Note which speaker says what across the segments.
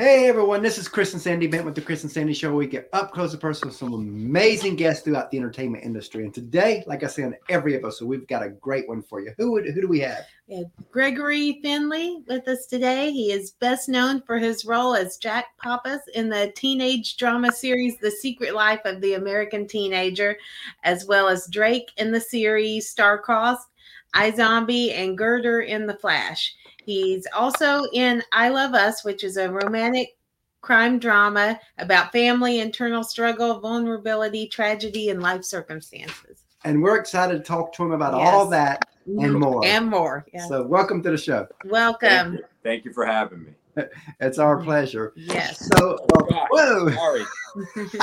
Speaker 1: Hey everyone, this is Chris and Sandy Bent with the Chris and Sandy Show. We get up close and personal with some amazing guests throughout the entertainment industry. And today, like I say on every episode, we've got a great one for you. Who would, who do we have?
Speaker 2: We have Gregory Finley with us today. He is best known for his role as Jack Pappas in the teenage drama series The Secret Life of the American Teenager, as well as Drake in the series Star-Crossed, iZombie, and Girder in The Flash. He's also in I Love Us, which is a romantic crime drama about family, internal struggle, vulnerability, tragedy, and life circumstances.
Speaker 1: And we're excited to talk to him about
Speaker 2: Yes.
Speaker 1: all that and more.
Speaker 2: And more. Yeah.
Speaker 1: So, welcome to the show.
Speaker 3: Thank
Speaker 2: Welcome.
Speaker 3: you. Thank you for having me.
Speaker 1: It's our pleasure.
Speaker 2: Yes.
Speaker 1: So, uh,
Speaker 3: gosh.
Speaker 1: whoa.
Speaker 3: Sorry.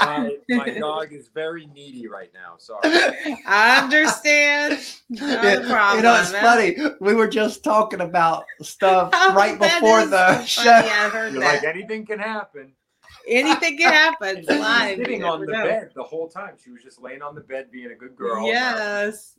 Speaker 3: my, my dog is very needy right now. Sorry.
Speaker 2: I understand. Not a problem.
Speaker 1: you know, it's funny. We were just talking about stuff
Speaker 2: Oh,
Speaker 1: right before the
Speaker 2: so
Speaker 1: show.
Speaker 2: funny. I heard
Speaker 3: You're
Speaker 2: that.
Speaker 3: like anything can happen.
Speaker 2: Anything can happen
Speaker 3: And she was
Speaker 2: live.
Speaker 3: sitting on the
Speaker 2: know.
Speaker 3: bed the whole time. She was just laying on the bed being a good girl.
Speaker 2: Yes.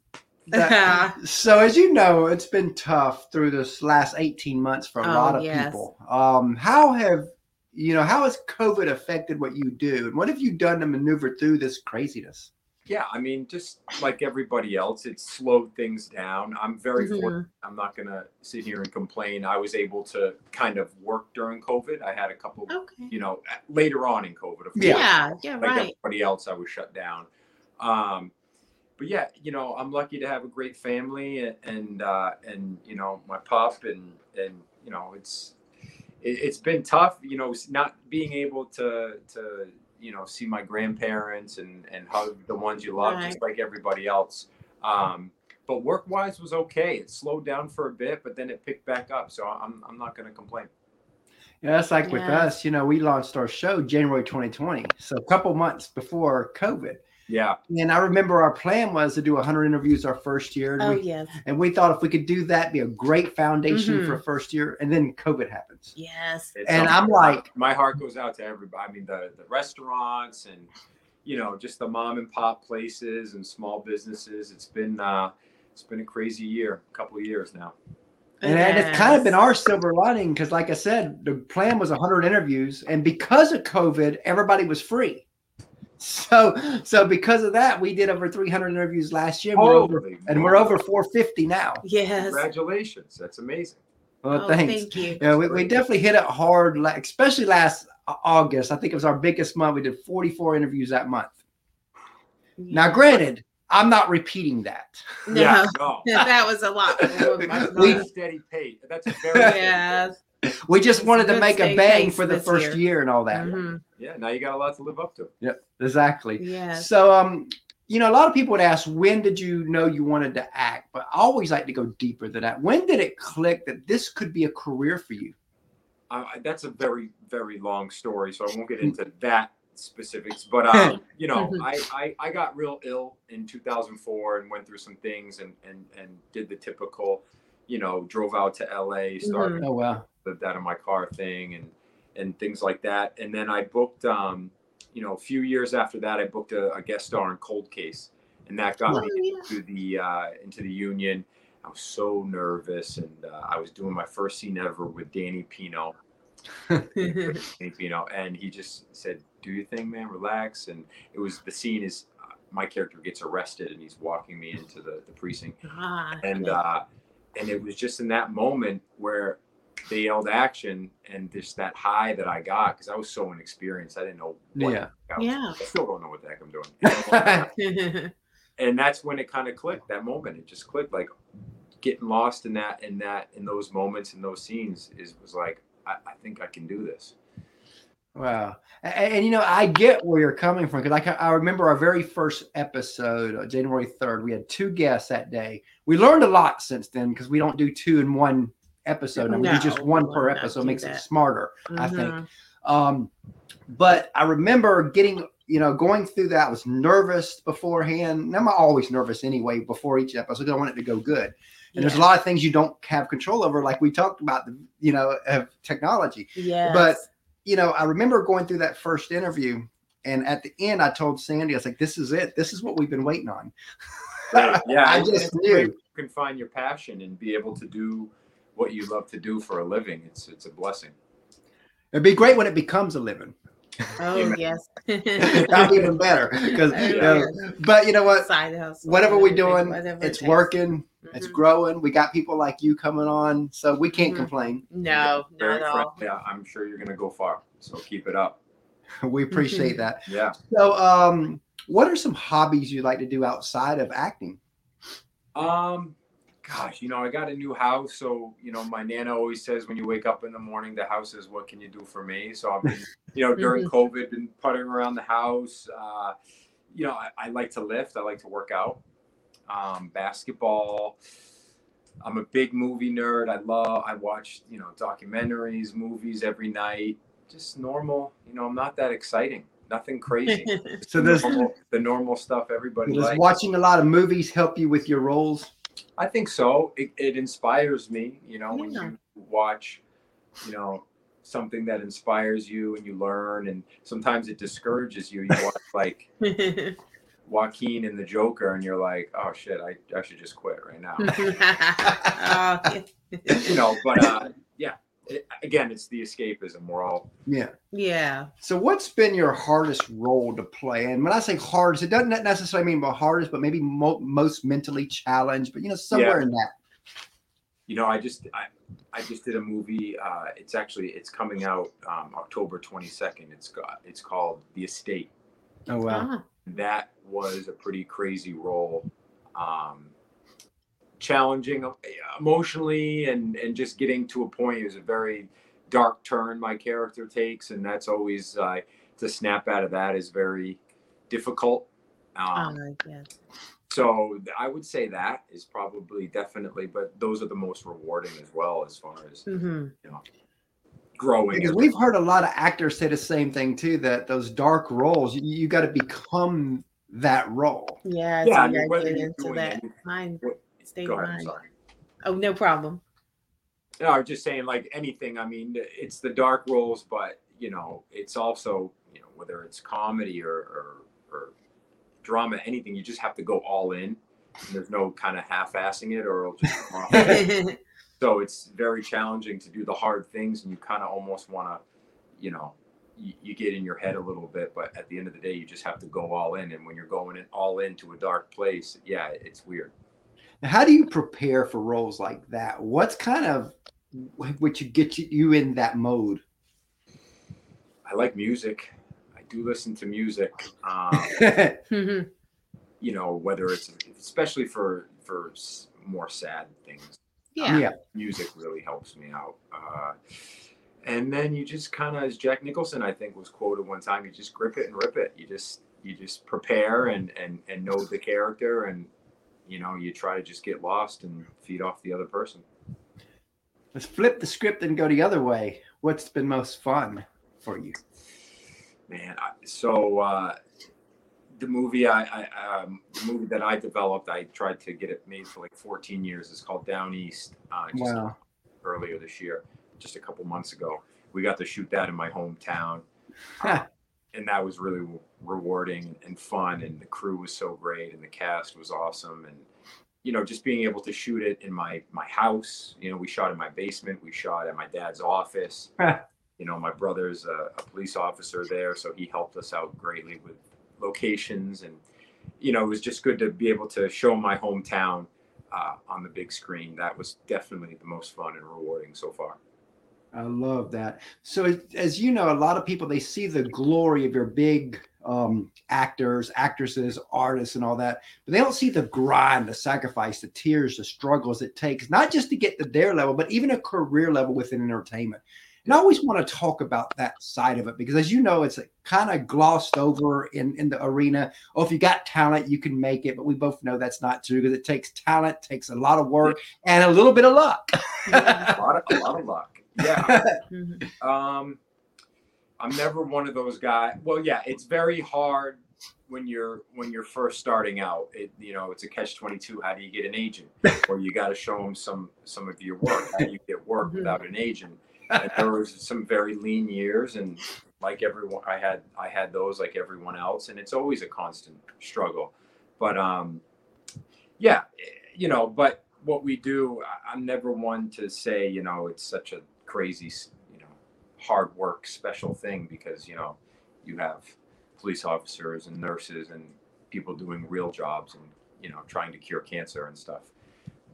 Speaker 1: That- so as you know, it's been tough through this last 18 months for a
Speaker 2: Oh,
Speaker 1: lot of
Speaker 2: yes.
Speaker 1: people. Um, how have you know how has COVID affected what you do? And what have you done to maneuver through this craziness?
Speaker 3: Yeah, I mean, just like everybody else, it slowed things down. I'm very
Speaker 2: Mhm.
Speaker 3: fortunate. I'm not going to sit here and complain. I was able to kind of work during COVID. I had a couple,
Speaker 2: Okay.
Speaker 3: you know, later on in COVID, of course.
Speaker 2: Yeah. Yeah.
Speaker 3: like
Speaker 2: right.
Speaker 3: everybody else, I was shut down. Um, but yeah, you know, I'm lucky to have a great family and and, uh, and you know my pup and and you know it's it, it's been tough, you know, not being able to to you know see my grandparents and and hug the ones you love, just like everybody else. Um, but work wise was okay. It slowed down for a bit, but then it picked back up. So I'm I'm not going to complain.
Speaker 1: Yeah, that's like with us. You know, we launched our show January 2020, so a couple months before COVID.
Speaker 3: Yeah,
Speaker 1: And I remember our plan was to do 100 interviews our first year, and,
Speaker 2: Oh
Speaker 1: we,
Speaker 2: yes.
Speaker 1: and we thought if we could do that, be a great foundation
Speaker 2: Mhm.
Speaker 1: for a first year. And then COVID happens.
Speaker 2: Yes.
Speaker 3: It's
Speaker 1: And I'm like-
Speaker 3: my heart goes out to everybody. I mean, the the restaurants and you know just the mom and pop places and small businesses. It's been uh, it's been a crazy year, a couple of years now.
Speaker 1: And, and it's kind of been our silver lining because, like I said, the plan was 100 interviews, and because of COVID, everybody was free. So, so because of that, we did over 300 interviews last year, and we're over, and we're over 450 now.
Speaker 2: Yes.
Speaker 3: Congratulations, that's amazing.
Speaker 1: Well,
Speaker 2: Oh,
Speaker 1: thanks.
Speaker 2: thank you.
Speaker 1: Yeah, we, we definitely hit it hard, especially last uh, August. I think it was our biggest month. We did 44 interviews that month. Now, granted, I'm not repeating that.
Speaker 2: No.
Speaker 3: Yeah, no.
Speaker 2: that was a lot.
Speaker 1: We-
Speaker 3: That's
Speaker 1: We-
Speaker 3: steady pace. That's a very steady
Speaker 2: yes.
Speaker 1: We just
Speaker 2: It's
Speaker 1: wanted to make a bang for the first
Speaker 2: year.
Speaker 1: year and all that.
Speaker 2: Mhm.
Speaker 3: Yeah, now you got a lot to live up to.
Speaker 1: Yep, exactly.
Speaker 2: Yes.
Speaker 1: So, um, you know, a lot of people would ask, when did you know you wanted to act? But I always like to go deeper than that. When did it click that this could be a career for you?
Speaker 3: Uh, that's a very very long story, so I won't get into that specifics. But um, you know, I, I I got real ill in 2004 and went through some things and and and did the typical, you know, drove out to LA, started
Speaker 1: Oh, wow.
Speaker 3: Lived out of my car thing and and things like that. And then I booked, um, you know, a few years after that, I booked a, a guest star in Cold Case, and that got
Speaker 2: Oh,
Speaker 3: me into the uh, into the union. I was so nervous, and uh, I was doing my first scene ever with Danny Pino. Danny Pino, and he just said, "Do your thing, man. Relax." And it was the scene is uh, my character gets arrested, and he's walking me into the, the precinct
Speaker 2: Ah,
Speaker 3: and uh, and it was just in that moment where they yelled action and just that high that I got because I was so inexperienced. I didn't know. What
Speaker 1: Yeah.
Speaker 3: I was-
Speaker 2: Yeah.
Speaker 3: I still don't know what the heck I'm doing. and that's when it kind of clicked. That moment, it just clicked. Like getting lost in that, in that, in those moments, in those scenes, is was like, I, I think I can do this.
Speaker 1: Wow. And, and, you know, I get where you're coming from because I, I remember our very first episode, uh, January 3rd. We had two guests that day. We learned a lot since then because we don't do two in one episode. I mean, we just one per episode
Speaker 2: do
Speaker 1: makes it
Speaker 2: that.
Speaker 1: smarter, I think. Um, but I remember getting, you know, going through that. I was nervous beforehand. I'm always nervous anyway before each episode because I want it to go good. And there's a lot of things you don't have control over, like we talked about, the you know, of technology.
Speaker 2: Yes.
Speaker 1: But you know, I remember going through that first interview, and at the end, I told Sandy, I was like, "This is it. This is what we've been waiting on."
Speaker 3: Right. Yeah,
Speaker 1: I just knew.
Speaker 3: You can find your passion and be able to do what you love to do for a living. It's it's a blessing.
Speaker 1: It'd be great when it becomes a living.
Speaker 2: Oh yes.
Speaker 1: That'd be even better. Because, you know, but you know what?
Speaker 2: Side hustle.
Speaker 1: Whatever we're doing,
Speaker 2: whatever
Speaker 1: it's
Speaker 2: takes.
Speaker 1: working. It's
Speaker 2: Mhm.
Speaker 1: growing. We got people like you coming on, so we can't
Speaker 2: Mhm.
Speaker 1: complain.
Speaker 2: No, not
Speaker 3: Very
Speaker 2: at all.
Speaker 3: friendly. I- I'm sure you're going to go far. So keep it up.
Speaker 1: We appreciate that.
Speaker 3: Yeah.
Speaker 1: So, um, what are some hobbies you like to do outside of acting?
Speaker 3: Um, gosh, you know, I got a new house, so you know, my nana always says when you wake up in the morning, the house is what can you do for me. So I've been, you know, during COVID, been puttering around the house. Uh, you know, I, I like to lift. I like to work out. Um, basketball. I'm a big movie nerd. I love. I watch, you know, documentaries, movies every night. Just normal. You know, I'm not that exciting. Nothing crazy.
Speaker 1: So
Speaker 3: the normal, the normal stuff everybody
Speaker 1: does
Speaker 3: likes.
Speaker 1: watching a lot of movies help you with your roles?
Speaker 3: I think so. It, it inspires me, you know, when you watch, you know, something that inspires you and you learn, and sometimes it discourages you. You watch like Joaquin and the Joker, and you're like, oh shit, I, I should just quit right now.
Speaker 2: Oh,
Speaker 3: you know, but uh, yeah, again, it's the escapism. We're all
Speaker 1: Yeah.
Speaker 2: yeah.
Speaker 1: So, what's been your hardest role to play? And when I say hardest, it doesn't necessarily mean about hardest, but maybe mo- most mentally challenged. But you know, somewhere in that.
Speaker 3: you know, I just I, I just did a movie. Uh, it's actually it's coming out um, October 22nd. It's got it's called The Estate.
Speaker 1: Oh wow.
Speaker 2: Ah,
Speaker 3: that was a pretty crazy role um challenging uh, emotionally and and just getting to a point is a very dark turn my character takes and that's always uh to snap out of that is very difficult um
Speaker 2: oh, yes.
Speaker 3: so i would say that is probably definitely but those are the most rewarding as well as far as
Speaker 2: hmm you know
Speaker 3: growing
Speaker 1: Because we've heard a lot of actors say the same thing too. That those dark roles, you, you got to become that role.
Speaker 2: Yeah.
Speaker 3: yeah I mean, whether you're
Speaker 2: into
Speaker 3: doing
Speaker 2: that
Speaker 3: any-
Speaker 2: mind
Speaker 3: what-
Speaker 2: state
Speaker 3: go
Speaker 2: of
Speaker 3: ahead,
Speaker 2: mind.
Speaker 3: sorry.
Speaker 2: Oh, no problem.
Speaker 3: No, I was just saying, like anything. I mean, it's the dark roles, but you know, it's also you know whether it's comedy or or, or drama, anything. You just have to go all in. And there's no kind of half-assing it, or it'll just come off. so it's very challenging to do the hard things, and you kind of almost want to, you know, you, you get in your head a little bit, but at the end of the day, you just have to go all in. And when you're going in all into a dark place, yeah, it's weird.
Speaker 1: Now, how do you prepare for roles like that? What's kind of what you get you, you in that mode?
Speaker 3: I like music. I do listen to music. Um,
Speaker 2: Mhm.
Speaker 3: you know whether it's especially for for more sad things
Speaker 2: yeah.
Speaker 1: yeah.
Speaker 3: music really helps me out uh and then you just kind of as jack nicholson i think was quoted one time you just grip it and rip it you just you just prepare and and and know the character and you know you try to just get lost and feed off the other person
Speaker 1: Let's flip the script and go the other way. What's been most fun for you?
Speaker 3: man I, so uh the movie I, I um, the movie that I developed, I tried to get it made for like 14 years. It's called Down East. Uh, just
Speaker 1: Wow.
Speaker 3: earlier this year, just a couple months ago. We got to shoot that in my hometown, uh, and that was really rewarding and fun. And the crew was so great, and the cast was awesome. And you know, just being able to shoot it in my my house. You know, we shot in my basement. We shot at my dad's office. you know, my brother's a, a police officer there, so he helped us out greatly with locations and you know it was just good to be able to show my hometown uh, on the big screen that was definitely the most fun and rewarding so far
Speaker 1: I love that. So, as- you know, a lot of people they see the glory of your big um, actors, actresses, artists, and all that, but they don't see the grind, the sacrifice, the tears, the struggles it takes, not just to get to their level, but even a career level within entertainment. And I always want to talk about that side of it because, as you know, it's kind of glossed over in, in the arena. Oh, if you got talent, you can make it. But we both know that's not true because it takes talent, takes a lot of work, and a little bit of luck.
Speaker 3: a lot of, a lot of luck yeah.
Speaker 2: Mhm.
Speaker 3: um i'm never one of those guys well yeah it's very hard when you're when you're first starting out. It you know it's a catch 22 how do you get an agent? Or you got to show them some some of your work how do you get work
Speaker 2: Mhm.
Speaker 3: without an agent? And there was some very lean years and like everyone i had i had those like everyone else and it's always a constant struggle. But um yeah you know but what we do i'm never one to say you know it's such a crazy you know hard work special thing because you know you have police officers and nurses and people doing real jobs and you know trying to cure cancer and stuff.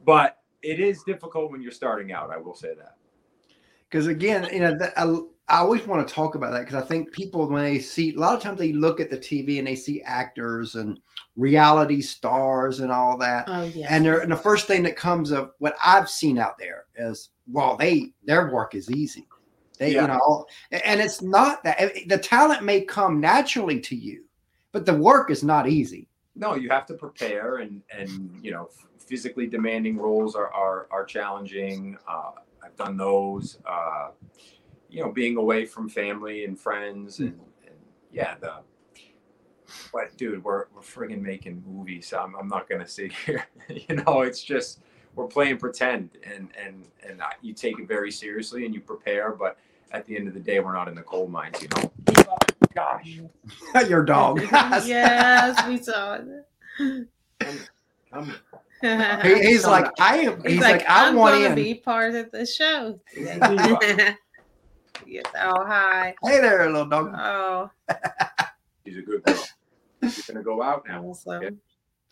Speaker 3: But it is difficult when you're starting out i will say that
Speaker 1: because again you know I, I always want to talk about that because i think people when they see a lot of times they look at the tv and they see actors and reality stars and all that
Speaker 2: oh yeah.
Speaker 1: and, and the first thing that comes of what i've seen out there is well they their work is easy they
Speaker 3: Yeah.
Speaker 1: you know and it's not that the talent may come naturally to you but the work is not easy
Speaker 3: no you have to prepare and and you know physically demanding roles are are, are challenging uh, i've done those uh, you know being away from family and friends and, and yeah the but dude we're we're friggin' making movies. I'm, I'm not gonna sit here you know it's just we're playing pretend and and and uh, you take it very seriously and you prepare but at the end of the day we're not in the coal mines you know. Gosh.
Speaker 1: Your dog.
Speaker 2: Yes, we saw it.
Speaker 3: I'm,
Speaker 1: He- he's like i am he's,
Speaker 2: He's
Speaker 1: like, i
Speaker 2: I'm
Speaker 1: want
Speaker 2: gonna be part of the show.
Speaker 3: Yeah.
Speaker 2: yes. Oh hi.
Speaker 1: hey there little dog
Speaker 2: Oh,
Speaker 3: she's a good girl she's gonna go out now
Speaker 2: awesome.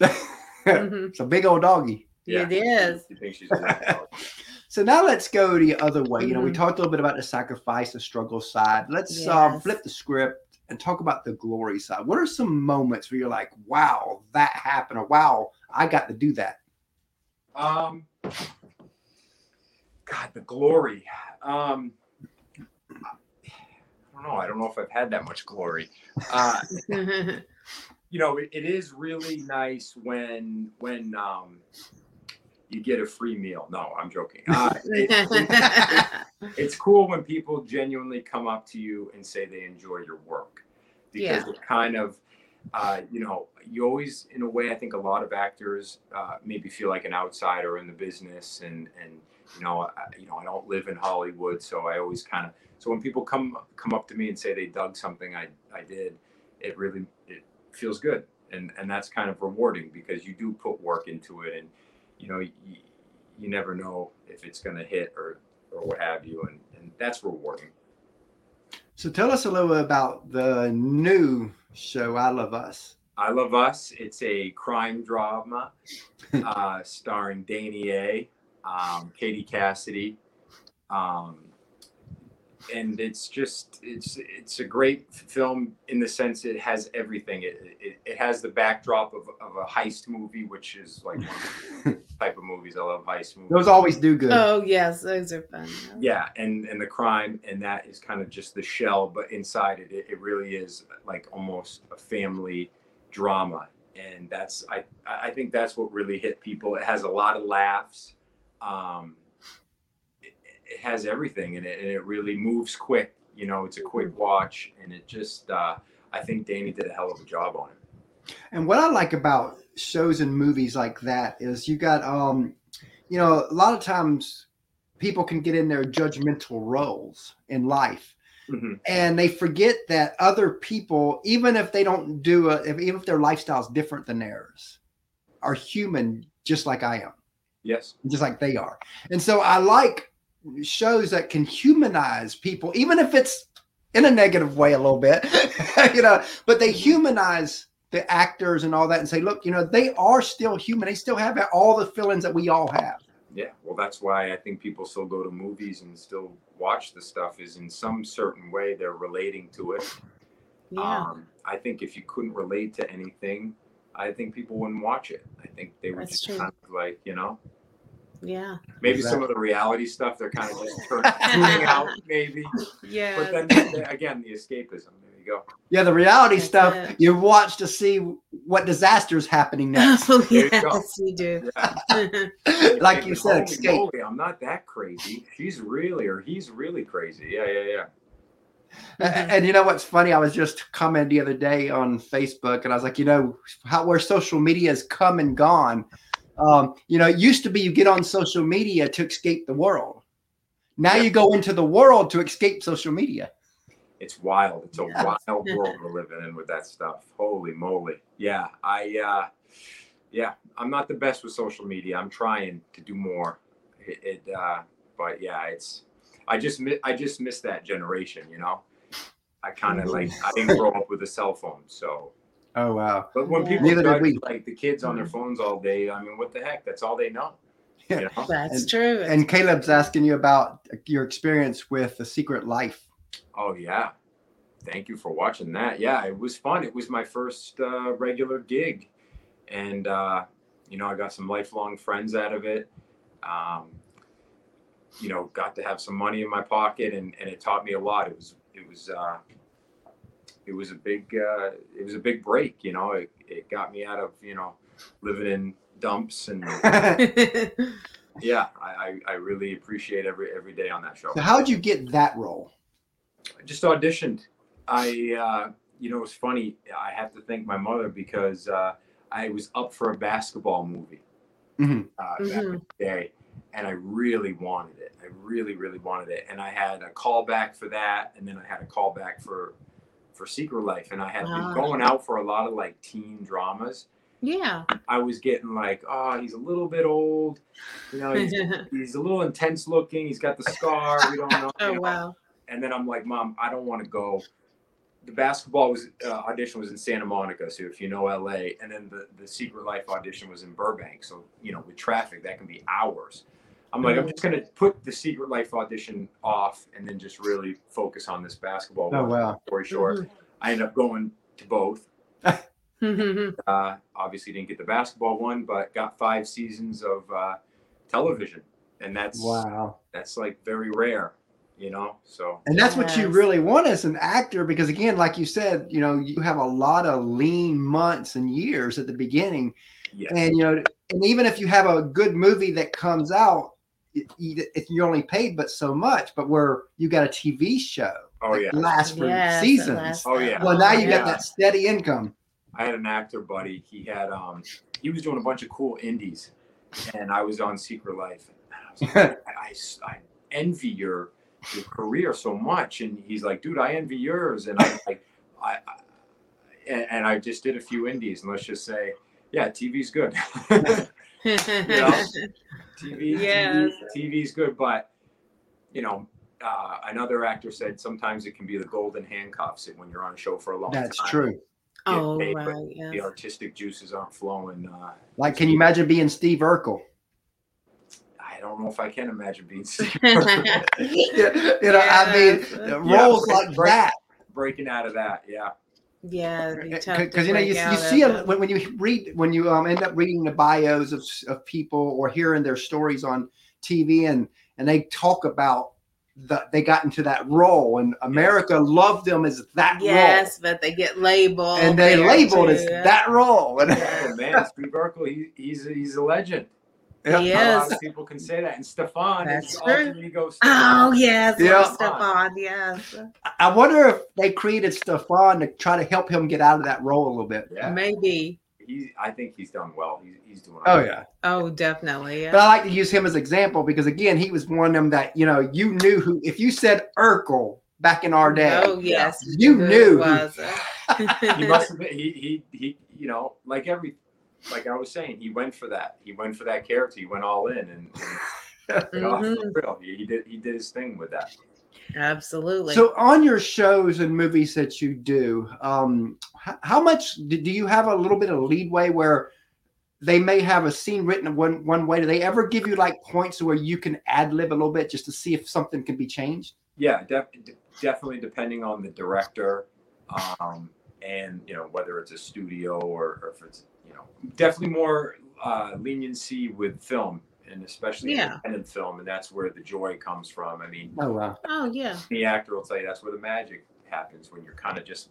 Speaker 1: it's
Speaker 2: Mhm.
Speaker 1: a big old doggy
Speaker 3: Yeah.
Speaker 2: It is.
Speaker 3: You think she's a good girl.
Speaker 1: So now let's go the other way. You know, we
Speaker 2: Mhm.
Speaker 1: talked a little bit about the sacrifice, the struggle side. Let's um,
Speaker 2: Yes.
Speaker 1: flip the script and talk about the glory side. What are some moments where you're like, "Wow, that happened," or "Wow, I got to do that"?
Speaker 3: Um, God, the glory. Um, I don't know. I don't know if I've had that much glory. Uh, you know, it, it is really nice when when um, you get a free meal. No, I'm joking. Uh, it- it's cool when people genuinely come up to you and say they enjoy your work because it kind of uh, you know you always in a way i think a lot of actors uh, maybe feel like an outsider in the business and and you know I, you know i don't live in hollywood so i always kind of so when people come come up to me and say they dug something i i did it really it feels good. And and that's kind of rewarding because you do put work into it and you know you, you never know if it's going to hit or or what have you. And and that's rewarding
Speaker 1: So tell us a little bit about the new show, "I Love Us."
Speaker 3: I Love Us. It's a crime drama uh, starring Danny A, um, Katie Cassidy, um, and it's just it's it's a great film in the sense it has everything. It it, it has the backdrop of, of a heist movie, which is like one of the type of movies I love. Heist movies.
Speaker 1: Those always do good.
Speaker 2: oh yes, those are fun.
Speaker 3: Yeah, and and the crime, and that is kind of just the shell, but inside it, it, it really is like almost a family drama, and that's I I think that's what really hit people. It has a lot of laughs, um, it, it has everything in it, and it really moves quick. You know, it's a quick watch, and it just uh, I think Danny did a hell of a job on it.
Speaker 1: And what I like about shows and movies like that is you got, um, you know, a lot of times people can get in their judgmental roles in life.
Speaker 3: Mhm.
Speaker 1: and they forget that other people, even if they don't do a, if, even if their lifestyle is different than theirs, are human just like I am,
Speaker 3: Yes,
Speaker 1: just like they are. And so I like shows that can humanize people, even if it's in a negative way a little bit, you know, but they humanize the actors and all that and say, look, you know, they are still human. They still have all the feelings that we all have.
Speaker 3: yeah. Well, that's why I think people still go to movies and still watch the stuff. Is in some certain way they're relating to it.
Speaker 2: Yeah.
Speaker 3: Um, I think if you couldn't relate to anything, I think people wouldn't watch it. I think they would
Speaker 2: That's
Speaker 3: just
Speaker 2: true.
Speaker 3: kind of like, you know,
Speaker 2: yeah.
Speaker 3: maybe some of the reality stuff they're kind of just turn- tuning out, maybe.
Speaker 2: Yeah.
Speaker 3: But then again, the escapism. There you go.
Speaker 1: Yeah, the reality
Speaker 2: That's
Speaker 1: stuff
Speaker 2: it.
Speaker 1: you watch to see what disaster is happening next.
Speaker 2: Oh
Speaker 3: There you go.
Speaker 2: yes, you do.
Speaker 3: Yeah.
Speaker 1: like
Speaker 3: Hey,
Speaker 1: you said, escape.
Speaker 3: moly, I'm not that crazy. She's really, or he's really crazy. Yeah, yeah, yeah.
Speaker 1: A- And you know what's funny? I was just commenting the other day on Facebook, and I was like, you know, how where social media has come and gone. Um, you know, it used to be you get on social media to escape the world. Now
Speaker 3: Yeah.
Speaker 1: you go into the world to escape social media.
Speaker 3: It's wild. It's a
Speaker 1: Yes.
Speaker 3: wild world we're living in with that stuff. Holy moly. Yeah, I uh yeah, I'm not the best with social media. I'm trying to do more. It, it uh but yeah, it's I just mi- I just miss that generation, you know. I kind of
Speaker 2: Mhm.
Speaker 3: like I didn't grow up with a cell phone, so.
Speaker 1: Oh wow.
Speaker 3: But when people
Speaker 1: Neither did
Speaker 3: judge,
Speaker 1: we.
Speaker 3: like the kids on their phones all day, I mean, what the heck? That's all they know.
Speaker 1: Yeah.
Speaker 3: You know?
Speaker 2: That's
Speaker 1: And-
Speaker 2: true.
Speaker 1: And Caleb's asking you about your experience with the Secret Life.
Speaker 3: Oh yeah. Thank you for watching that. Yeah, it was fun. It was my first uh, regular gig, and uh, you know I got some lifelong friends out of it. Um, you know, got to have some money in my pocket, and, and it taught me a lot. It was it was uh, it was a big uh, it was a big break. You know, it, it got me out of you know living in dumps, and yeah, I, I, I really appreciate every every day on that show.
Speaker 1: So how'd you get that role?
Speaker 3: I just auditioned. I, uh, you know, it's funny. I have to thank my mother because uh, I was up for a basketball movie
Speaker 1: Mhm.
Speaker 3: uh, back in
Speaker 2: Mhm.
Speaker 3: the day, and I really wanted it. I really, really wanted it, and I had a call back for that, and then I had a call back for for Secret Life, and I had
Speaker 2: Wow.
Speaker 3: been going out for a lot of like teen dramas.
Speaker 2: yeah.
Speaker 3: I was getting like, oh, he's a little bit old, you know, he's, he's a little intense looking. He's got the scar. We don't know. you
Speaker 2: oh
Speaker 3: know?
Speaker 2: wow.
Speaker 3: and then I'm like, Mom, I don't want to go. The basketball was uh, audition was in Santa Monica, so if you know LA, and then the the Secret Life audition was in Burbank, so you know with traffic that can be hours. I'm like, I'm just gonna put the Secret Life audition off, and then just really focus on this basketball.
Speaker 1: Oh
Speaker 3: one.
Speaker 1: wow.
Speaker 3: Story short, I ended up going to both. Uh, obviously, didn't get the basketball one, but got five seasons of uh, television, and that's
Speaker 1: Wow.
Speaker 3: that's like very rare, you know. So
Speaker 1: And that's what you really want as an actor, because again, like you said, you know, you have a lot of lean months and years at the beginning,
Speaker 3: yeah.
Speaker 1: and you know, and even if you have a good movie that comes out, it, it, you're only paid but so much. But where you got a TV show
Speaker 3: Oh
Speaker 1: that
Speaker 3: yeah.
Speaker 1: lasts for
Speaker 2: Yes,
Speaker 1: seasons,
Speaker 2: lasts
Speaker 3: Oh, yeah.
Speaker 1: well, now you
Speaker 2: long,
Speaker 1: got that steady income.
Speaker 3: I had an actor buddy. He had um he was doing a bunch of cool indies, and I was on Secret Life. And I, was like, I, I, I envy your your career so much, and he's like, dude, I envy yours, and I'm like, I, I and, and I just did a few indies, and let's just say, yeah, TV's good. know? TV,
Speaker 2: Yes.
Speaker 3: TV, TV's good, but you know. Uh, another actor said sometimes it can be the golden handcuffs when you're on a show for a long
Speaker 1: That's
Speaker 3: time.
Speaker 1: That's true.
Speaker 2: oh
Speaker 3: paid, but
Speaker 2: right.
Speaker 3: the artistic juices aren't flowing. Uh,
Speaker 1: Like, can you imagine being Steve Urkel?
Speaker 3: I don't know if I can imagine being
Speaker 1: yeah, you know, I mean, roles
Speaker 3: Yeah.
Speaker 1: like that.
Speaker 3: breaking out of that. Yeah,
Speaker 2: yeah. it'd be tough to
Speaker 1: because you know you, you see a,
Speaker 2: it.
Speaker 1: when, when you read when you um, end up reading the bios of, of people or hearing their stories on TV and and they talk about the they got into that role and America loved them as that role.
Speaker 2: Yes, but they get labeled.
Speaker 1: and they labeled
Speaker 2: too.
Speaker 1: as that role and
Speaker 3: oh, man, Steve Urkel, he, he's he's a legend.
Speaker 1: Yeah.
Speaker 2: He
Speaker 3: A lot of people can say that, and Stefan
Speaker 2: That's
Speaker 3: is
Speaker 2: true.
Speaker 3: alter ego.
Speaker 2: Oh yes,
Speaker 1: Yeah.
Speaker 2: yeah. Stefan. Yes,
Speaker 1: I wonder if they created Stefan to try to help him get out of that role a little bit.
Speaker 3: yeah,
Speaker 2: maybe.
Speaker 3: he, I think he's done well. He's, he's doing.
Speaker 1: Oh
Speaker 3: all right.
Speaker 1: yeah.
Speaker 2: Oh, definitely. Yeah.
Speaker 1: But I like to use him as example because again, he was one of them that you know you knew who. If you said Urkel back in our day,
Speaker 2: Oh yes,
Speaker 1: You knew.
Speaker 2: Was
Speaker 3: he must have been. He, he he you know like every like I was saying, he went for that. He went for that character. He went all in and. and you know,
Speaker 2: Mhm.
Speaker 3: for real, he, he did he did his thing with that.
Speaker 2: Absolutely.
Speaker 1: So on your shows and movies that you do, um, h- how much do do you have a little bit of leadway where they may have a scene written one one way? Do they ever give you like points where you can ad lib a little bit just to see if something can be changed?
Speaker 3: Yeah, def- definitely depending on the director, um, and you know whether it's a studio or, or if it's you know definitely more uh, leniency with film and especially
Speaker 2: Yeah.
Speaker 3: independent film, and that's where the joy comes from. I mean,
Speaker 1: Oh wow!
Speaker 2: oh yeah.
Speaker 3: the actor will tell you that's where the magic happens when you're kind of just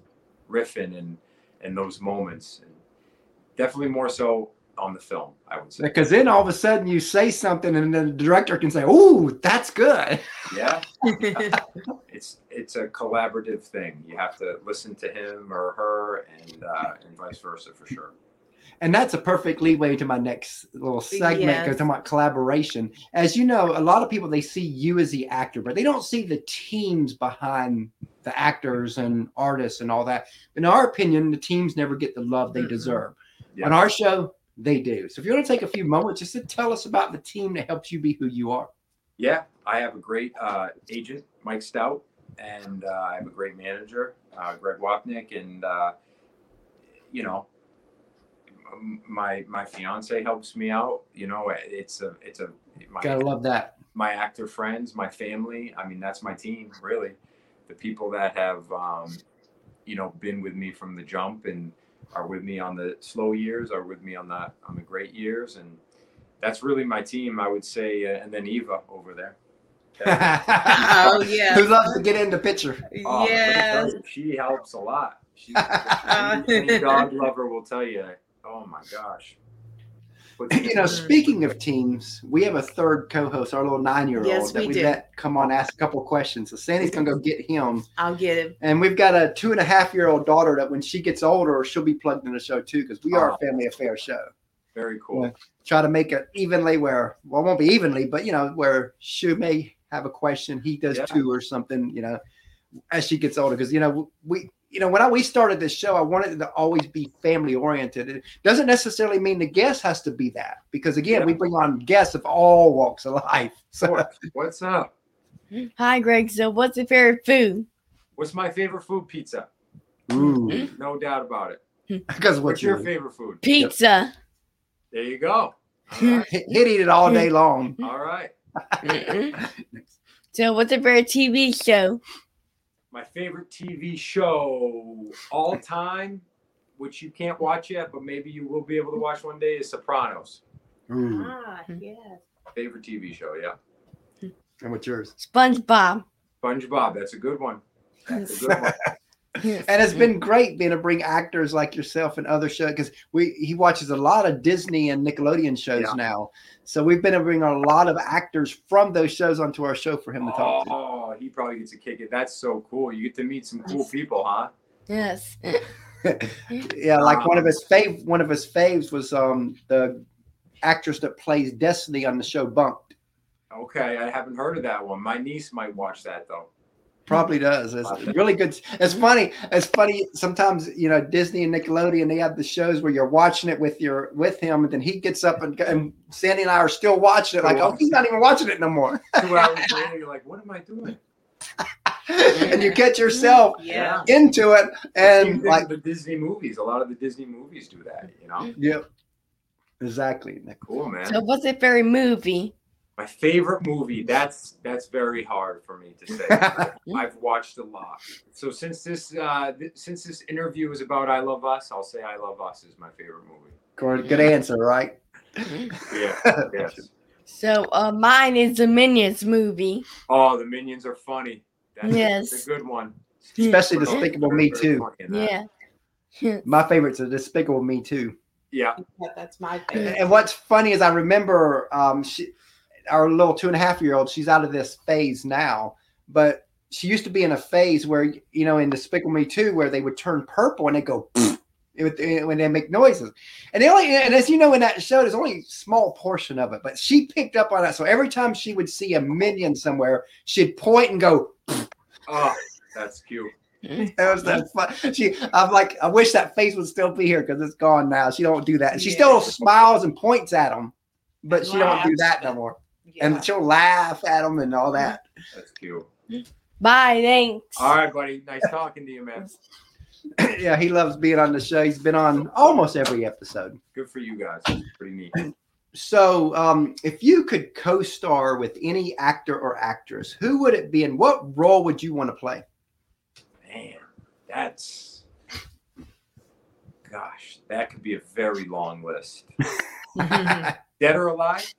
Speaker 3: riffing and and those moments, and definitely more so on the film, I would say.
Speaker 1: Because then all of a sudden you say something and then the director can say, "Ooh, that's good."
Speaker 3: Yeah, it's it's a collaborative thing. You have to listen to him or her, and uh, and vice versa for sure.
Speaker 1: And that's a perfect leeway to my next little segment
Speaker 2: Yes.
Speaker 1: because I'm about collaboration. As you know, a lot of people they see you as the actor, but they don't see the teams behind the actors and artists and all that. In our opinion, the teams never get the love they
Speaker 2: Mm-mm.
Speaker 1: deserve.
Speaker 3: Yeah.
Speaker 1: On our show, they do. So if you want to take a few moments just to tell us about the team that helps you be who you are.
Speaker 3: Yeah, I have a great uh, agent, Mike Stout, and uh, I have a great manager, uh, Greg Wapnick, and uh, you know, m- my my fiance helps me out. You know, it's a it's a my,
Speaker 1: Gotta love that.
Speaker 3: my actor friends, my family. I mean, that's my team, really. The people that have, um, you know, been with me from the jump and are with me on the slow years, are with me on the on the great years, and that's really my team, I would say. Uh, and then Eva over there.
Speaker 2: Oh yeah.
Speaker 1: Who loves to get in the picture?
Speaker 3: Oh, let me tell
Speaker 2: yes.
Speaker 3: she helps a lot. She,
Speaker 2: Uh,
Speaker 3: any, any dog lover will tell you, oh my gosh. But
Speaker 1: you know, speaking of teams, we have a third co-host, our little nine-year-old
Speaker 2: Yes,
Speaker 1: that
Speaker 2: we
Speaker 1: we
Speaker 2: do.
Speaker 1: let come on ask a couple questions. So Sandy's gonna go get him,
Speaker 2: I'll get him.
Speaker 1: and we've got a two and a half year old daughter that when she gets older, she'll be plugged in the show too because we are a
Speaker 3: Oh.
Speaker 1: family affair show.
Speaker 3: very cool.
Speaker 1: Yeah. Try to make it evenly where well, it won't be evenly, but you know where she may have a question, he does
Speaker 3: Yeah.
Speaker 1: too, or something. You know, as she gets older, because you know we. You know, when I, we started this show, I wanted it to always be family oriented. It doesn't necessarily mean the guest has to be that, because again,
Speaker 3: Yeah.
Speaker 1: we bring on guests of all walks of life. So,
Speaker 3: What's up?
Speaker 4: Hi, Greg. So, what's your favorite food?
Speaker 3: What's my favorite food? Pizza.
Speaker 1: ooh, mm-hmm.
Speaker 3: No doubt about it.
Speaker 1: because
Speaker 3: What's
Speaker 1: what's
Speaker 3: your
Speaker 1: your
Speaker 3: favorite food?
Speaker 4: Pizza.
Speaker 3: There you go. All right.
Speaker 1: He'd eat it all day mm-hmm. long.
Speaker 3: All right. Mm-hmm.
Speaker 4: so, what's your favorite TV show?
Speaker 3: My favorite TV show all time, which you can't watch yet, but maybe you will be able to watch one day, is Sopranos.
Speaker 1: Ooh.
Speaker 2: Ah, yes.
Speaker 3: Favorite TV show, yeah.
Speaker 1: And what's yours?
Speaker 4: SpongeBob.
Speaker 3: SpongeBob, that's a good one. That's a good one.
Speaker 1: And it's been great being able to bring actors like yourself and other shows because we he watches a lot of Disney and Nickelodeon shows
Speaker 3: Yeah.
Speaker 1: now. So we've been able to bring a lot of actors from those shows onto our show for him to talk to.
Speaker 3: Oh, he probably gets a kick it. That's so cool. You get to meet some cool people, huh?
Speaker 4: Yes.
Speaker 1: yeah, like one of his fav one of his faves was um the actress that plays Destiny on the show Bunked.
Speaker 3: Okay, I haven't heard of that one. My niece might watch that though.
Speaker 1: Probably does. It's really good. It's funny. It's funny. Sometimes you know Disney and Nickelodeon. They have the shows where you're watching it with your with him, and then he gets up and, and Sandy and I are still watching it. Like, oh, he's not even watching it no more.
Speaker 3: Two hours later, you're like, what am I doing?
Speaker 1: and you catch yourself
Speaker 2: Yeah.
Speaker 1: into it, and like,
Speaker 3: the Disney movies. A lot of the Disney movies do that, you know?
Speaker 1: yep, exactly.
Speaker 3: Cool, man.
Speaker 4: So, was your very movie?
Speaker 3: My favorite movie. That's that's very hard for me to say. I've watched a lot. So since this uh th- since this interview is about I Love Us, I'll say I Love Us is my favorite movie.
Speaker 1: Good, good answer, right?
Speaker 3: Yeah. yes.
Speaker 4: So, uh, mine is the Minions movie.
Speaker 3: Oh, the minions are funny. That's,
Speaker 4: Yes.
Speaker 3: a good one.
Speaker 1: Especially
Speaker 3: Very,
Speaker 1: Despicable
Speaker 3: very,
Speaker 1: Me too.
Speaker 3: funny in that.
Speaker 4: Yeah.
Speaker 1: My favorites are Despicable Me too.
Speaker 3: Yeah.
Speaker 2: That's my favorite.
Speaker 1: And what's funny is I remember um, she, our little two and a half year old. She's out of this phase now, but she used to be in a phase where you know in Despicable Me Two, where they would turn purple and they go when they make noises. And they only and as you know in that show, there's only a small portion of it, but she picked up on that. So every time she would see a minion somewhere, she'd point and go.
Speaker 3: Oh, that's cute.
Speaker 1: It was that fun. She, I'm like, I wish that face would still be here because it's gone now. She don't do that. And she
Speaker 2: Yeah.
Speaker 1: still smiles and points at them, but
Speaker 2: And
Speaker 1: she don't do that no more.
Speaker 2: Yeah.
Speaker 1: And she'll laugh at them and all that.
Speaker 3: That's cute.
Speaker 4: Bye. Thanks.
Speaker 3: All right, buddy. Nice talking to you, man.
Speaker 1: yeah, he loves being on the show. He's been on almost every episode.
Speaker 3: Good for you guys. That's pretty neat.
Speaker 1: So, um, if you could co-star with any actor or actress, who would it be, and what role would you want to play?
Speaker 3: Man, that's gosh, that could be a very long list. Dead or alive?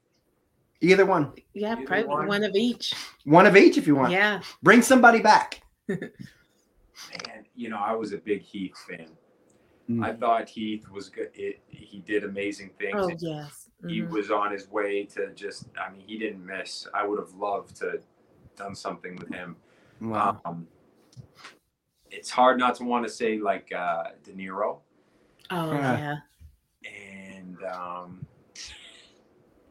Speaker 1: Either one,
Speaker 2: yeah,
Speaker 3: Either
Speaker 2: probably
Speaker 3: one.
Speaker 2: one. of each.
Speaker 1: one of each, if you want.
Speaker 2: Yeah.
Speaker 1: Bring somebody back.
Speaker 3: Man, you know, I was a big Heath fan.
Speaker 1: Mm.
Speaker 3: I thought Heath was good. It, he did amazing things.
Speaker 2: Oh yes.
Speaker 3: He
Speaker 2: Mhm.
Speaker 3: was on his way to just. I mean, he didn't miss. I would have loved to done something with him.
Speaker 1: Wow.
Speaker 3: Um, it's hard not to want to say like uh, De Niro
Speaker 2: Oh
Speaker 1: Yeah.
Speaker 2: yeah.
Speaker 3: and um,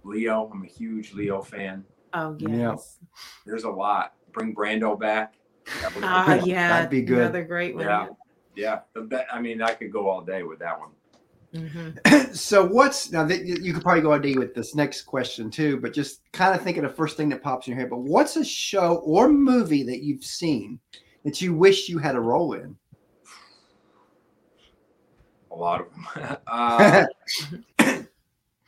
Speaker 3: Leo. I'm a huge Leo fan.
Speaker 2: Oh
Speaker 1: Yeah.
Speaker 2: yes.
Speaker 3: There's a lot. Bring Brando back. That would-
Speaker 2: Ah yeah.
Speaker 1: That'd be good.
Speaker 2: Another great one.
Speaker 3: Yeah. yeah, the be- I mean, I could go all day with that one.
Speaker 2: Mhm.
Speaker 1: so what's now that you you could probably go ID with this next question too, but just kind of think of the first thing that pops in your head. But what's a show or movie that you've seen that you wish you had a role in?
Speaker 3: A lot of them. uh,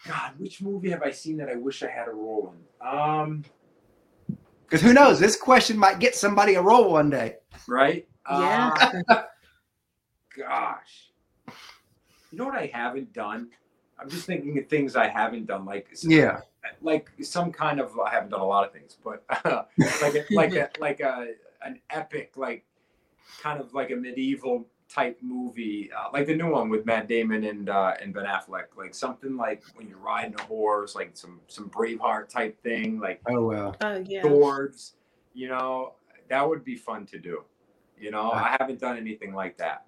Speaker 3: God, which movie have I seen that I wish I had a role in? Um,
Speaker 1: Because who knows, this question might get somebody a role one day.
Speaker 3: right?
Speaker 2: Yeah.
Speaker 3: Uh, gosh. You know what I haven't done? I'm just thinking of things I haven't done, like
Speaker 1: Yeah.
Speaker 3: like some kind of. I haven't done a lot of things, but like a, like a, like a an epic, like kind of like a medieval type movie, uh, like the new one with Matt Damon and uh, and Ben Affleck, like something like when you're riding a horse, like some some Braveheart type thing, like
Speaker 1: Oh well.
Speaker 2: Oh yeah.
Speaker 3: swords. You know, that would be fun to do. You know, I haven't done anything like that.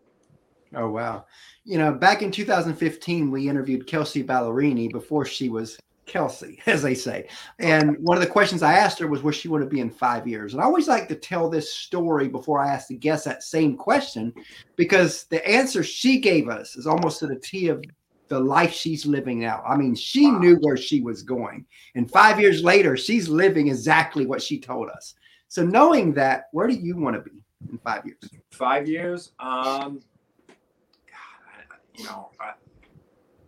Speaker 1: Oh wow. You know, back in 2015, we interviewed Kelsea Ballerini before she was Kelsea, as they say. And one of the questions I asked her was where she want to be in five years. And I always like to tell this story before I ask the guest that same question, because the answer she gave us is almost to the T of the life she's living now. I mean, she
Speaker 3: Wow.
Speaker 1: knew where she was going. And five years later, she's living exactly what she told us. So knowing that, where do you want to be in five years?
Speaker 3: Five years. Um, God, I, you know, I,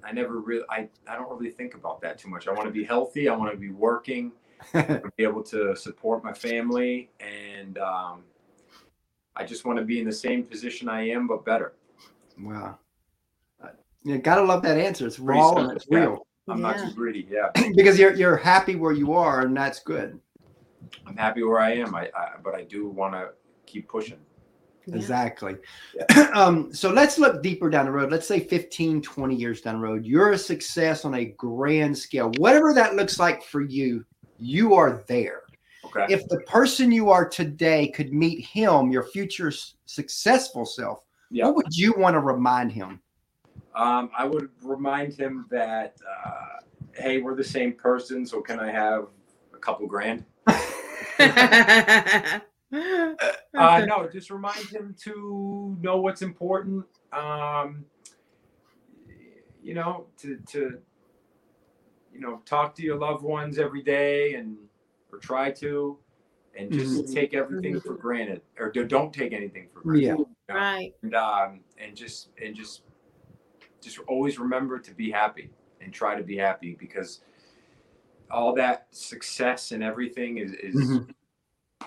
Speaker 3: I never really, I, I don't really think about that too much. I want to be healthy. I want to be working. I be able to support my family, and um, I just want to be in the same position I am, but better.
Speaker 1: Wow. Uh, You gotta love that answer. It's raw and it's
Speaker 3: yeah.
Speaker 1: real
Speaker 3: I'm not too greedy. Yeah,
Speaker 1: because you're you're happy where you are, and that's good.
Speaker 3: I'm happy where I am. I, I but I do want to keep pushing.
Speaker 2: Yeah.
Speaker 1: Exactly. um, so let's look deeper down the road. Let's say 15, 20 years down the road. You're a success on a grand scale. Whatever that looks like for you, you are there.
Speaker 3: Okay.
Speaker 1: If the person you are today could meet him, your future successful self,
Speaker 3: Yeah.
Speaker 1: what would you want to remind him?
Speaker 3: Um, I would remind him that, uh, hey, we're the same person, so can I have a couple grand? Uh, no, just remind him to know what's important. Um, you know, to to you know talk to your loved ones every day and or try to, and just
Speaker 2: Mhm.
Speaker 3: take everything for granted, or do- don't take anything for granted.
Speaker 1: Yeah.
Speaker 3: you know?
Speaker 2: right.
Speaker 3: and um, and just and just just always remember to be happy and try to be happy because all that success and everything is, is
Speaker 1: Mhm.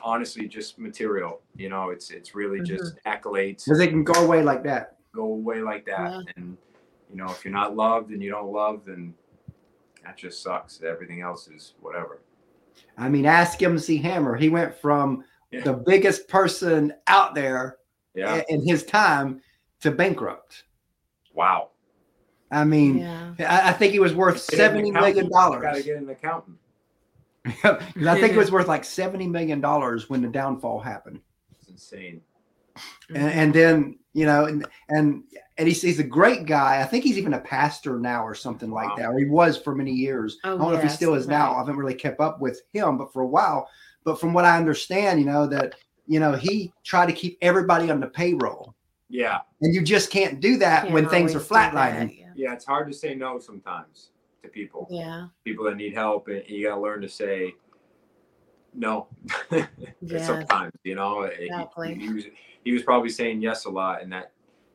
Speaker 3: Honestly just material you know it's it's really mm-hmm. just accolades
Speaker 1: Because they can go away like that.
Speaker 3: go away like that
Speaker 2: Yeah.
Speaker 3: and you know if you're not loved and you don't love then that just sucks everything else is whatever
Speaker 1: I mean, ask MC Hammer. He went from
Speaker 3: Yeah.
Speaker 1: the biggest person out there
Speaker 3: yeah
Speaker 1: in his time to bankrupt.
Speaker 3: wow
Speaker 1: I mean,
Speaker 2: Yeah.
Speaker 1: I, I think he was worth
Speaker 3: Get
Speaker 1: seventy million
Speaker 3: dollars. You gotta get an accountant
Speaker 1: 'Cause I think it was worth like seventy million dollars when the downfall happened,
Speaker 3: it's insane
Speaker 1: and, and then you know, and and and he's, he's a great guy. I think he's even a pastor now or something like that, or he was for many years.
Speaker 2: Oh,
Speaker 1: I don't know if he still is now. I haven't really kept up with him, but for a while. But from what I understand, you know that you know he tried to keep everybody on the payroll,
Speaker 3: yeah
Speaker 1: and you just can't do that when
Speaker 2: Can't
Speaker 1: things are
Speaker 2: always do
Speaker 1: flatlining.
Speaker 2: Yeah.
Speaker 3: yeah it's hard to say no sometimes to people
Speaker 2: Yeah.
Speaker 3: people that need help and you gotta learn to say no
Speaker 2: Yes.
Speaker 3: sometimes you know He-
Speaker 2: Exactly.
Speaker 3: he, was he was probably saying yes a lot and that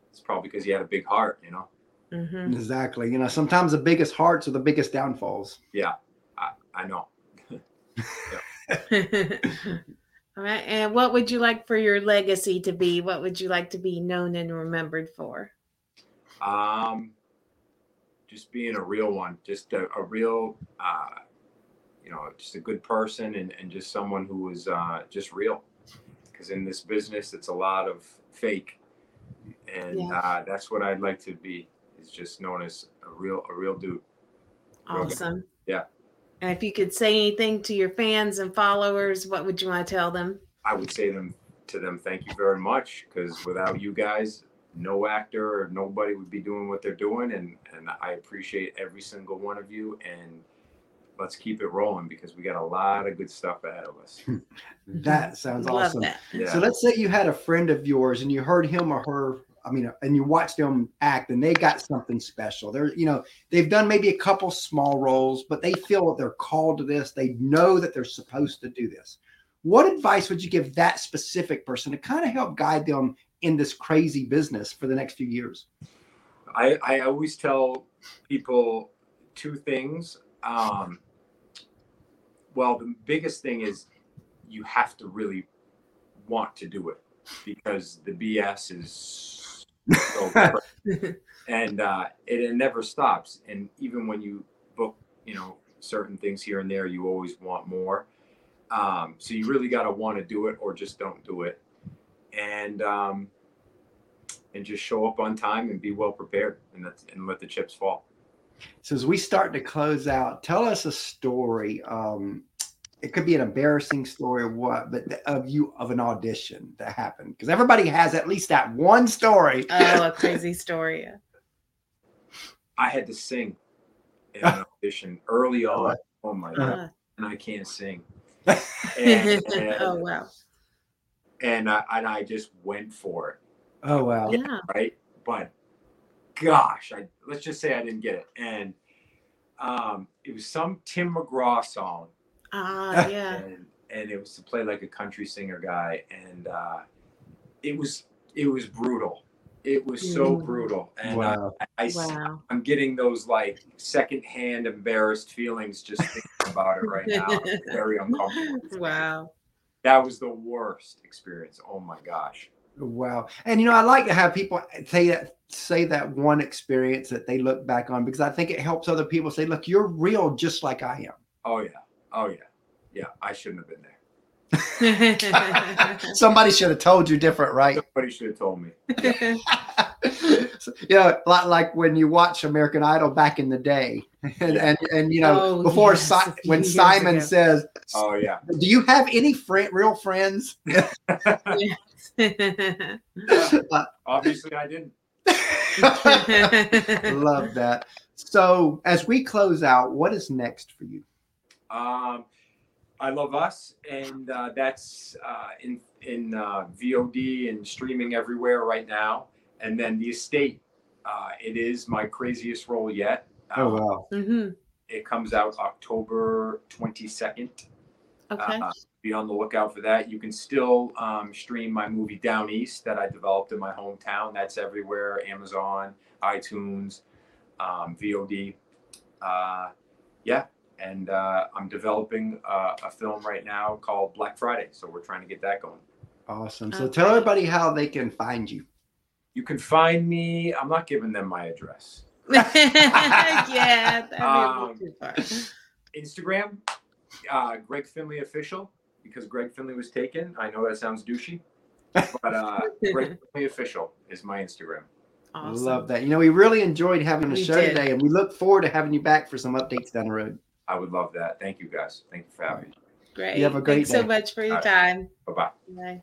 Speaker 3: it's probably because he had a big heart you know
Speaker 2: hmm
Speaker 1: Exactly. You know, sometimes the biggest hearts are the biggest downfalls.
Speaker 3: i, I know
Speaker 2: All right. And what would you like for your legacy to be? What would you like to be known and remembered for?
Speaker 3: um just being a real one just a, a real uh you know just a good person and, and just someone who was uh just real because in this business it's a lot of fake and
Speaker 2: Yeah.
Speaker 3: uh that's what i'd like to be is just known as a real a real dude Real guy.
Speaker 2: Awesome.
Speaker 3: Yeah.
Speaker 2: And if you could say anything to your fans and followers, what would you want to tell them?
Speaker 3: I would say them to them, thank you very much, because without you guys, no actor or nobody would be doing what they're doing, and and I appreciate every single one of you, and let's keep it rolling because we got a lot of good stuff ahead of us.
Speaker 1: That sounds
Speaker 2: Love
Speaker 1: awesome.
Speaker 2: that.
Speaker 3: Yeah.
Speaker 1: So let's say you had a friend of yours and you heard him or her I mean, and you watched them act, and they got something special. They're, you know, they've done maybe a couple small roles, but they feel that they're called to this. They know that they're supposed to do this. What advice would you give that specific person to kind of help guide them in this crazy business for the next few years?
Speaker 3: I, I always tell people two things. Um, well, the biggest thing is you have to really want to do it because the BS is so and uh, it, it never stops. And even when you book, you know, certain things here and there, you always want more. Um, so you really got to want to do it or just don't do it. And, um, and just show up on time and be well prepared and that's, and let the chips fall.
Speaker 1: So as we start to close out, tell us a story. Um, it could be an embarrassing story or what, but th- of you of an audition that happened because everybody has at least that one story.
Speaker 2: Oh, a crazy story.
Speaker 3: I had to sing in an audition early on. Oh my god!
Speaker 2: Uh,
Speaker 3: And I can't sing. And, and,
Speaker 2: oh wow.
Speaker 3: And I and I just went for it,
Speaker 1: oh wow!
Speaker 2: Yeah.
Speaker 3: right? But gosh, I let's just say I didn't get it, and um, it was some Tim McGraw song,
Speaker 2: Ah, yeah.
Speaker 3: and and it was to play like a country singer guy, and uh, it was it was brutal. It was so
Speaker 2: Mm.
Speaker 3: brutal, and
Speaker 1: Wow.
Speaker 3: I, I,
Speaker 2: Wow.
Speaker 3: I'm getting those like secondhand embarrassed feelings just thinking about it right now. Very uncomfortable.
Speaker 2: Wow.
Speaker 3: That was the worst experience. Oh my gosh.
Speaker 1: Wow. And you know, I like to have people say that say that one experience that they look back on because I think it helps other people say, look, you're real just like I am.
Speaker 3: Oh yeah. Oh yeah. Yeah. I shouldn't have been there.
Speaker 1: Somebody should have told you different, right?
Speaker 3: Somebody should have told me.
Speaker 1: so, you know, like, like when you watch American Idol back in the day, and and, and you know,
Speaker 2: Oh,
Speaker 1: before
Speaker 2: yes,
Speaker 1: Si- when Simon
Speaker 2: ago.
Speaker 1: says,
Speaker 3: Oh yeah.
Speaker 1: "Do you have any friend, real friends?"
Speaker 3: Obviously I didn't.
Speaker 1: Love that. So, as we close out, what is next for you?
Speaker 3: Um, I love us, and uh, that's uh, in in uh, VOD and streaming everywhere right now. And then the estate, uh, it is my craziest role yet.
Speaker 1: Oh
Speaker 3: Uh,
Speaker 1: wow!
Speaker 2: hmm
Speaker 3: It comes out October twenty second.
Speaker 2: Okay.
Speaker 3: Uh, be on the lookout for that. You can still um, stream my movie Down East that I developed in my hometown. That's everywhere: Amazon, iTunes, um, VOD. Uh, yeah, and uh, I'm developing uh, a film right now called Black Friday. So we're trying to get that going.
Speaker 1: Awesome. So,
Speaker 2: Okay.
Speaker 1: tell everybody how they can find you.
Speaker 3: You can find me. I'm not giving them my address.
Speaker 2: yeah, that'd be a
Speaker 3: Um,
Speaker 2: little too far.
Speaker 3: Instagram, uh, Greg Finley official, because Greg Finley was taken. I know that sounds douchey, but uh, Greg Finley official is my Instagram.
Speaker 2: Awesome.
Speaker 1: Love that. You know, we really enjoyed having the
Speaker 2: We
Speaker 1: show
Speaker 2: did.
Speaker 1: today, and we look forward to having you back for some updates down the road.
Speaker 3: I would love that. Thank you guys. Thank you for having me.
Speaker 2: Great.
Speaker 1: You have a great
Speaker 2: Thanks so much for your
Speaker 3: All right.
Speaker 2: time.
Speaker 3: Bye bye.
Speaker 2: Bye.